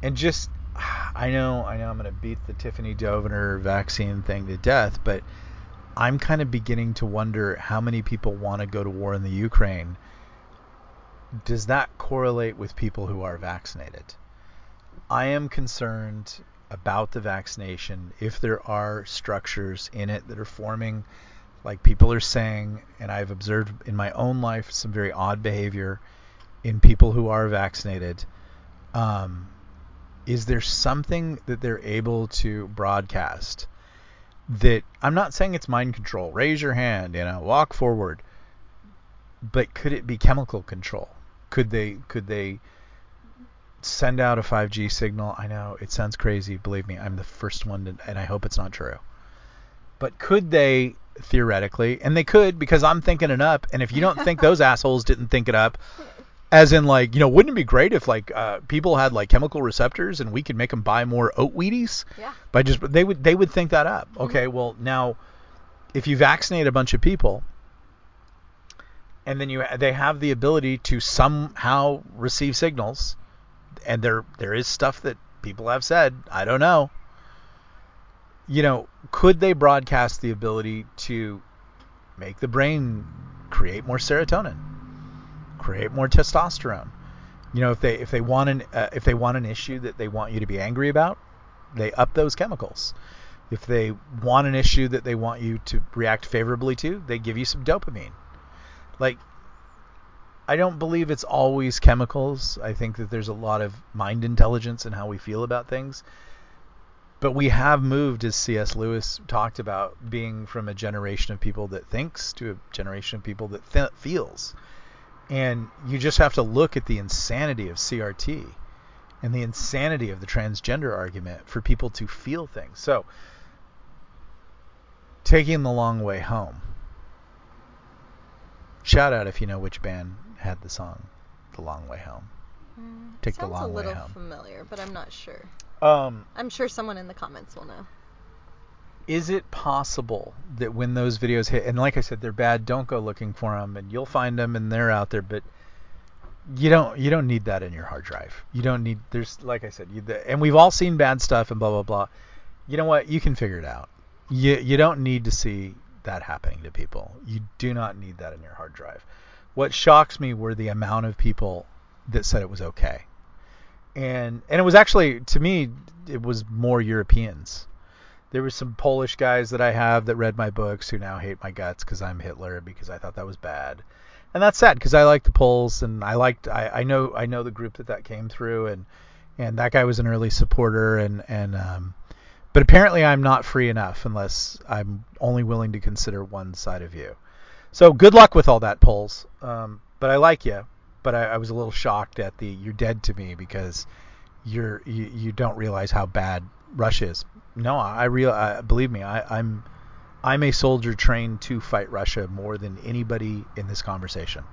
Speaker 1: And just I know I know I'm going to beat the Tiffany Dover vaccine thing to death, but I'm kind of beginning to wonder how many people want to go to war in the Ukraine. Does that correlate with people who are vaccinated? I am concerned about the vaccination if there are structures in it that are forming like people are saying and I've observed in my own life some very odd behavior in people who are vaccinated um, is there something that they're able to broadcast that I'm not saying it's mind control raise your hand you know walk forward but could it be chemical control? Could they could they send out a 5G signal I know it sounds crazy believe me I'm the first one to, and I hope it's not true But could they theoretically? And they could because I'm thinking it up. And if you don't think those assholes didn't think it up, as in like you know, wouldn't it be great if like uh, people had like chemical receptors and we could make them buy more oat Wheaties?
Speaker 2: Yeah.
Speaker 1: By just they would they would think that up. Okay, well now, if you vaccinate a bunch of people, and then you they have the ability to somehow receive signals, and there there is stuff that people have said I don't know. You know, could they broadcast the ability to make the brain create more serotonin, create more testosterone? You know, if they if they want an uh, if they want an issue that they want you to be angry about, they up those chemicals. If they want an issue that they want you to react favorably to, they give you some dopamine. Like I don't believe it's always chemicals. I think that there's a lot of mind intelligence in how we feel about things. But we have moved, as C.S. Lewis talked about, being from a generation of people that thinks to a generation of people that th- feels. And you just have to look at the insanity of CRT and the insanity of the transgender argument for people to feel things. So, taking the long way home. Shout out if you know which band had the song "The Long Way Home."
Speaker 2: Mm,
Speaker 1: Take the
Speaker 2: sounds
Speaker 1: long
Speaker 2: a
Speaker 1: way
Speaker 2: little
Speaker 1: home.
Speaker 2: familiar, but I'm not sure.
Speaker 1: Um,
Speaker 2: I'm sure someone in the comments will know.
Speaker 1: is it possible that when those videos hit, and like I said, they're bad, don't go looking for them, and you'll find them, and they're out there, but you don't you don't need that in your hard drive. You don't need there's like I said, you, the, and we've all seen bad stuff and blah blah blah. You know what? You can figure it out. You you don't need to see that happening to people. You do not need that in your hard drive. What shocks me were the amount of people that said it was okay. And and it was actually to me it was more Europeans. There were some Polish guys that I have that read my books who now hate my guts because I'm Hitler because I thought that was bad. And that's sad because I like the Poles and I liked I, I know I know the group that that came through and and that guy was an early supporter and and um but apparently I'm not free enough unless I'm only willing to consider one side of you. So good luck with all that, Poles. Um, but I like you. But I, I was a little shocked at the you're dead to me because you're you, you don't realize how bad Russia is. No, I real I, believe me. I, I'm I'm a soldier trained to fight Russia more than anybody in this conversation.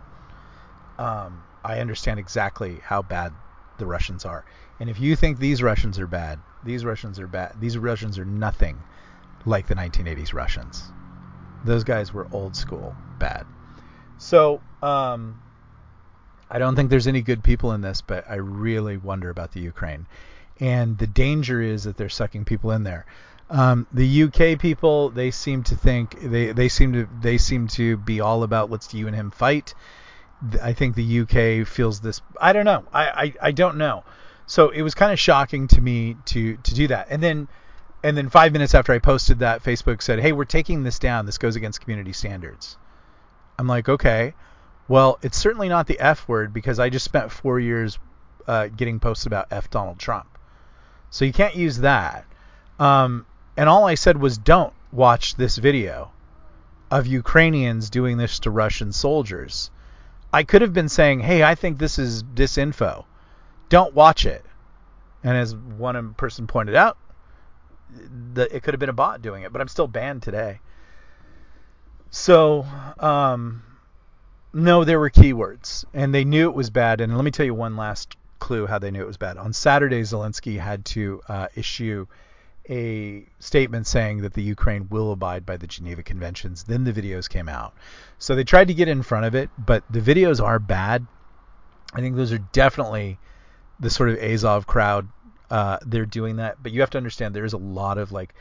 Speaker 1: Um, I understand exactly how bad the Russians are. And if you think these Russians are bad, these Russians are bad. These Russians are nothing like the 1980s Russians. Those guys were old school bad. So, um, I don't think there's any good people in this, but I really wonder about the Ukraine. And the danger is that they're sucking people in there. Um, the UK people, they seem to think they, they seem to they seem to be all about let's you and him fight. I think the UK feels this. I don't know. I, I, I don't know. So it was kind of shocking to me to to do that. And then and then five minutes after I posted that, Facebook said, "Hey, we're taking this down. This goes against community standards." I'm like, okay. Well, it's certainly not the F word because I just spent four years uh, getting posts about F Donald Trump. So you can't use that. Um, and all I said was, don't watch this video of Ukrainians doing this to Russian soldiers. I could have been saying, hey, I think this is disinfo. Don't watch it. And as one person pointed out, the, it could have been a bot doing it, but I'm still banned today. So, um, no, there were keywords, and they knew it was bad. And let me tell you one last clue how they knew it was bad. On Saturday, Zelensky had to uh, issue a statement saying that the Ukraine will abide by the Geneva Conventions. Then the videos came out. So they tried to get in front of it, but the videos are bad. I think those are definitely the sort of Azov crowd. Uh, they're doing that, but you have to understand there is a lot of like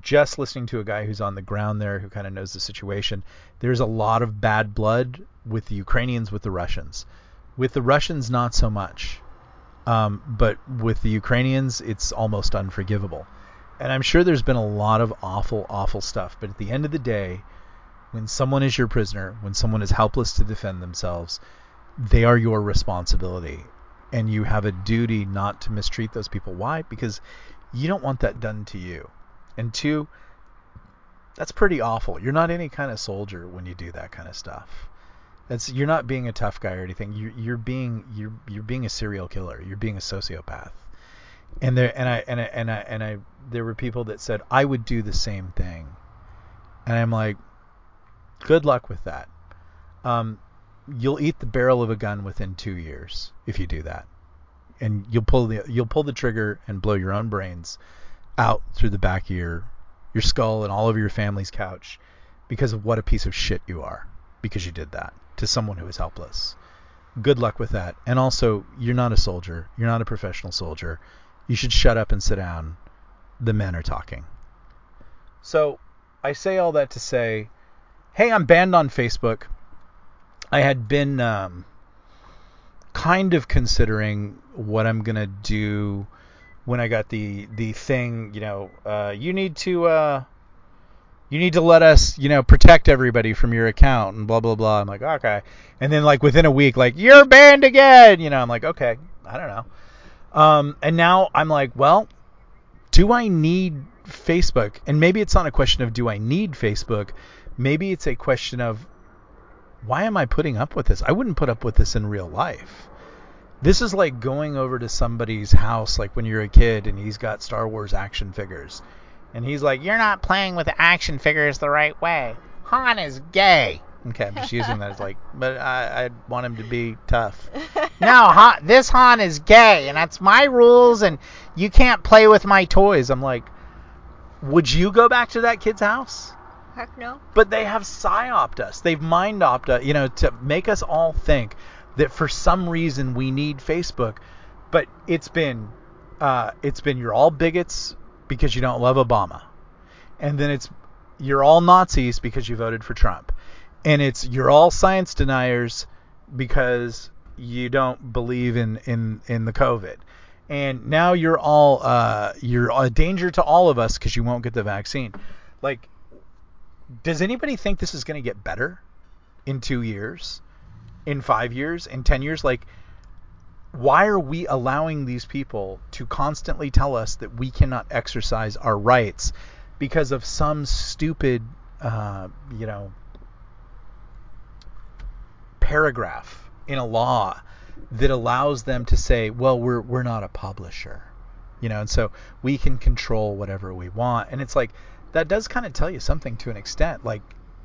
Speaker 1: just listening to a guy who's on the ground there who kind of knows the situation. There's a lot of bad blood with the Ukrainians, with the Russians. With the Russians, not so much. Um, but with the Ukrainians, it's almost unforgivable. And I'm sure there's been a lot of awful, awful stuff. But at the end of the day, when someone is your prisoner, when someone is helpless to defend themselves, they are your responsibility. And you have a duty not to mistreat those people. Why? Because you don't want that done to you. And two, that's pretty awful. You're not any kind of soldier when you do that kind of stuff. That's you're not being a tough guy or anything. You're you're being you're you're being a serial killer. You're being a sociopath. And there and I and I and I and I there were people that said I would do the same thing. And I'm like, good luck with that. Um, you'll eat the barrel of a gun within two years if you do that, and you'll pull the you'll pull the trigger and blow your own brains out through the back of your your skull and all over your family's couch because of what a piece of shit you are because you did that to someone who is helpless. Good luck with that. And also, you're not a soldier. You're not a professional soldier. You should shut up and sit down. The men are talking. So, I say all that to say, hey, I'm banned on Facebook. I had been um, kind of considering what I'm gonna do when I got the the thing. You know, uh, you need to uh, you need to let us, you know, protect everybody from your account and blah blah blah. I'm like, okay. And then like within a week, like you're banned again. You know, I'm like, okay, I don't know. Um, and now I'm like, well, do I need Facebook? And maybe it's not a question of do I need Facebook. Maybe it's a question of why am I putting up with this? I wouldn't put up with this in real life. This is like going over to somebody's house, like when you're a kid and he's got Star Wars action figures. And he's like, You're not playing with the action figures the right way. Han is gay. Okay, I'm just using that as like, but I, I want him to be tough. no, Han, this Han is gay, and that's my rules, and you can't play with my toys. I'm like, would you go back to that kid's house?
Speaker 2: Heck no.
Speaker 1: But they have psyoped us. They've mind opted, you know, to make us all think that for some reason we need Facebook. But it's been, uh, it's been you're all bigots because you don't love Obama, and then it's you're all Nazis because you voted for Trump, and it's you're all science deniers because you don't believe in in in the COVID. And now you're all uh, you're a danger to all of us because you won't get the vaccine. Like does anybody think this is going to get better in two years, in five years, in ten years? Like, why are we allowing these people to constantly tell us that we cannot exercise our rights because of some stupid, uh, you know, paragraph in a law that allows them to say, well, we're we're not a publisher, you know, and so we can control whatever we want, and it's like that does kind of tell you something to an extent. Like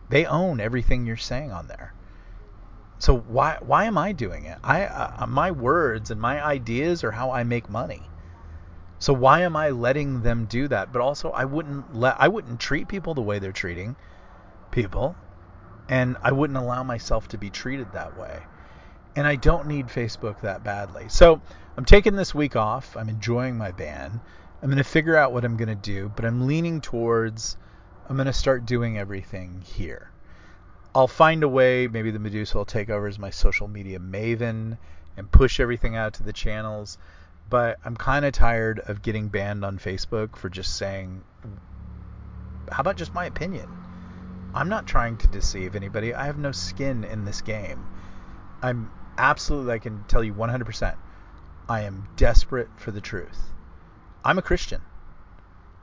Speaker 1: they own everything you're saying on there. So why why am I doing it? I uh, my words and my ideas are how I make money. So why am I letting them do that? But also I wouldn't let I wouldn't treat people the way they're treating people and I wouldn't allow myself to be treated that way. And I don't need Facebook that badly. So I'm taking this week off. I'm enjoying my ban. I'm going to figure out what I'm going to do, but I'm leaning towards I'm going to start doing everything here. I'll find a way, maybe the Medusa will take over as my social media maven and push everything out to the channels, but I'm kind of tired of getting banned on Facebook for just saying, how about just my opinion? I'm not trying to deceive anybody. I have no skin in this game. I'm absolutely, I can tell you 100%, I am desperate for the truth. I'm a Christian.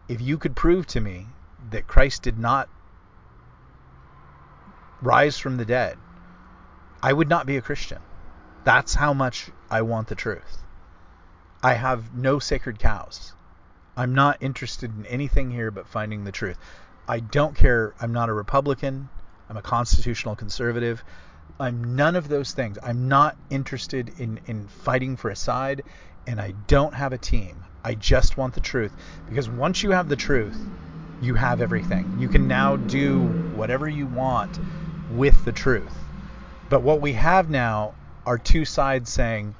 Speaker 1: If you could prove to me that Christ did not rise from the dead, I would not be a Christian. That's how much I want the truth. I have no sacred cows. I'm not interested in anything here but finding the truth. I don't care. I'm not a Republican. I'm a constitutional conservative. I'm none of those things. I'm not interested in, in fighting for a side, and I don't have a team. I just want the truth. Because once you have the truth, you have everything. You can now do whatever you want with the truth. But what we have now are two sides saying,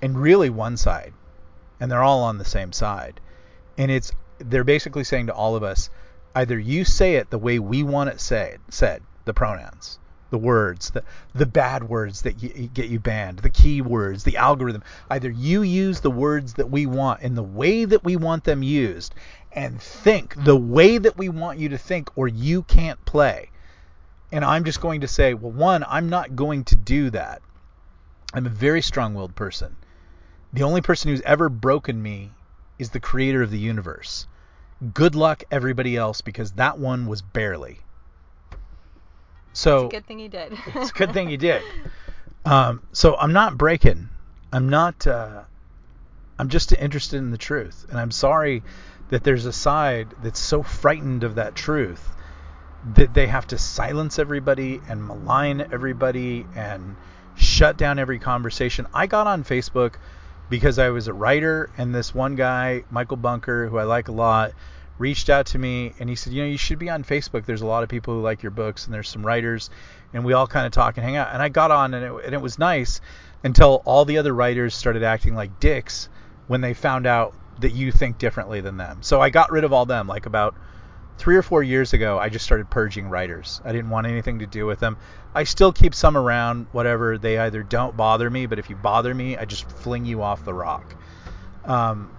Speaker 1: and really one side, and they're all on the same side. And it's they're basically saying to all of us, either you say it the way we want it said, said the pronouns, the words, the the bad words that you, get you banned, the keywords, the algorithm. Either you use the words that we want in the way that we want them used, and think the way that we want you to think, or you can't play. And I'm just going to say, well, one, I'm not going to do that. I'm a very strong-willed person. The only person who's ever broken me is the creator of the universe. Good luck everybody else because that one was barely. So
Speaker 2: it's a good thing you did.
Speaker 1: it's a good thing you did. Um, so I'm not breaking. I'm not. Uh, I'm just interested in the truth, and I'm sorry that there's a side that's so frightened of that truth that they have to silence everybody and malign everybody and shut down every conversation. I got on Facebook because I was a writer, and this one guy, Michael Bunker, who I like a lot, reached out to me and he said, you know, you should be on Facebook. There's a lot of people who like your books, and there's some writers, and we all kind of talk and hang out. And I got on, and it, and it was nice until all the other writers started acting like dicks when they found out that you think differently than them. So I got rid of all them. Like about three or four years ago, I just started purging writers. I didn't want anything to do with them. I still keep some around, whatever. They either don't bother me, but if you bother me, I just fling you off the rock. Um,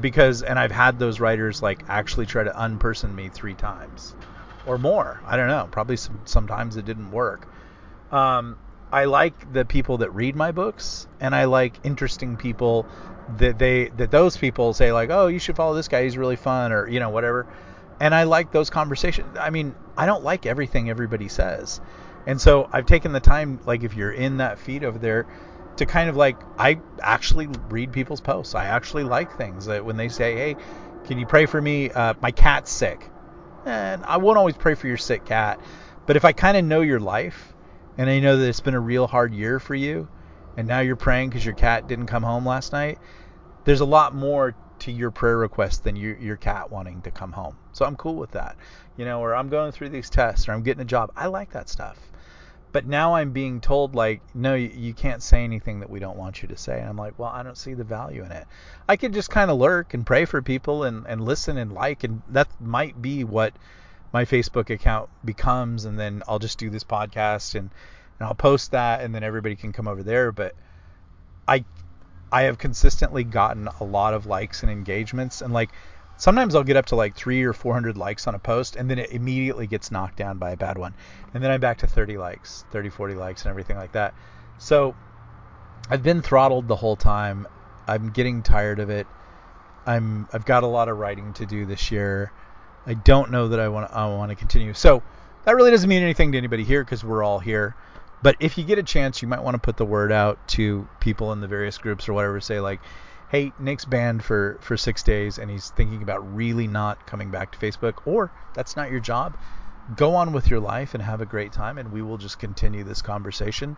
Speaker 1: because, and I've had those writers like actually try to unperson me three times or more. I don't know. Probably some, sometimes it didn't work. Um, I like the people that read my books, and I like interesting people that they that those people say like, oh, you should follow this guy. He's really fun, or you know whatever. And I like those conversations. I mean, I don't like everything everybody says, and so I've taken the time, like if you're in that feed over there, to kind of like I actually read people's posts. I actually like things that when they say, hey, can you pray for me? Uh, my cat's sick. And I won't always pray for your sick cat, but if I kind of know your life and I know that it's been a real hard year for you, and now you're praying because your cat didn't come home last night, there's a lot more to your prayer request than your, your cat wanting to come home. So I'm cool with that. You know, or I'm going through these tests or I'm getting a job. I like that stuff. But now I'm being told, like, no, you, you can't say anything that we don't want you to say. And I'm like, well, I don't see the value in it. I could just kind of lurk and pray for people and, and listen and like, and that might be what my Facebook account becomes, and then I'll just do this podcast and, and I'll post that, and then everybody can come over there. But I I have consistently gotten a lot of likes and engagements, and like sometimes I'll get up to like three or four hundred likes on a post, and then it immediately gets knocked down by a bad one, and then I'm back to 30 likes, 30, 40 likes, and everything like that. So I've been throttled the whole time. I'm getting tired of it. I'm I've got a lot of writing to do this year. I don't know that I want I want to continue. So that really doesn't mean anything to anybody here because we're all here. But if you get a chance, you might want to put the word out to people in the various groups or whatever. Say like, hey, Nick's banned for for six days and he's thinking about really not coming back to Facebook, or that's not your job. Go on with your life and have a great time, and we will just continue this conversation.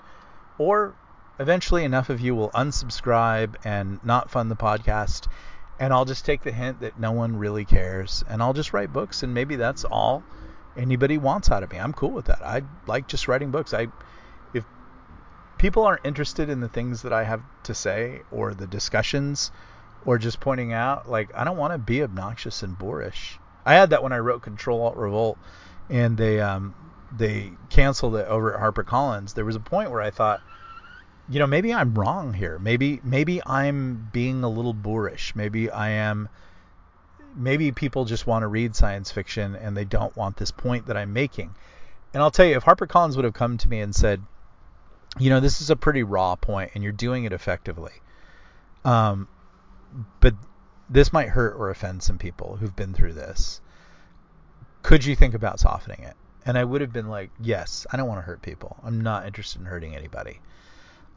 Speaker 1: Or eventually, enough of you will unsubscribe and not fund the podcast and I'll just take the hint that no one really cares, and I'll just write books, and maybe that's all anybody wants out of me. I'm cool with that. I like just writing books. I people aren't interested in the things that I have to say or the discussions or just pointing out, like I don't want to be obnoxious and boorish. I had that when I wrote Control Alt Revolt, and they um they canceled it over at HarperCollins. There was a point where I thought you know, maybe I'm wrong here. Maybe maybe I'm being a little boorish. Maybe I am maybe people just want to read science fiction and they don't want this point that I'm making. And I'll tell you, if HarperCollins would have come to me and said, you know, this is a pretty raw point and you're doing it effectively. Um, but this might hurt or offend some people who've been through this. Could you think about softening it? And I would have been like, yes, I don't want to hurt people. I'm not interested in hurting anybody.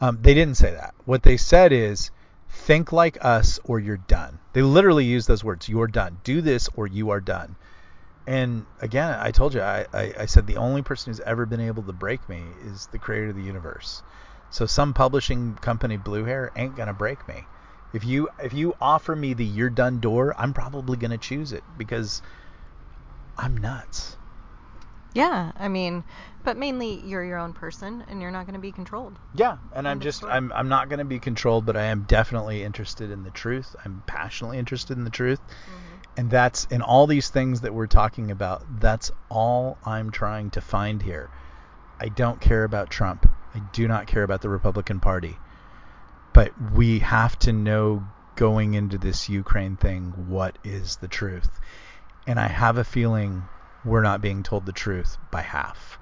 Speaker 1: Um, they didn't say that. What they said is, think like us or you're done. They literally use those words, you're done. Do this or you are done. And again, I told you, I, I, I said the only person who's ever been able to break me is the creator of the universe. So some publishing company, Blue Hair, ain't gonna break me. If you if you offer me the you're done door, I'm probably gonna choose it because I'm nuts.
Speaker 2: Yeah, I mean, but mainly you're your own person and you're not going to be controlled.
Speaker 1: Yeah, and I'm just I'm I'm not going to be controlled, but I am definitely interested in the truth. I'm passionately interested in the truth. Mm-hmm. And that's in all these things that we're talking about, that's all I'm trying to find here. I don't care about Trump. I do not care about the Republican Party. But we have to know going into this Ukraine thing what is the truth. And I have a feeling we're not being told the truth by half.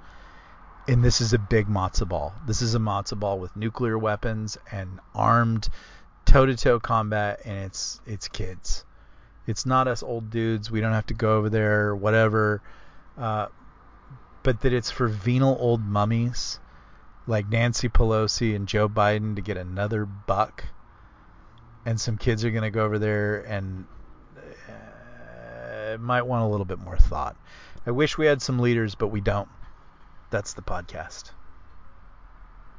Speaker 1: And this is a big matzo ball. This is a matzo ball with nuclear weapons and armed toe-to-toe combat, and it's it's kids. It's not us old dudes. We don't have to go over there, whatever. Uh, but that it's for venal old mummies like Nancy Pelosi and Joe Biden to get another buck. And some kids are going to go over there and uh, might want a little bit more thought. I wish we had some leaders, but we don't. That's the podcast.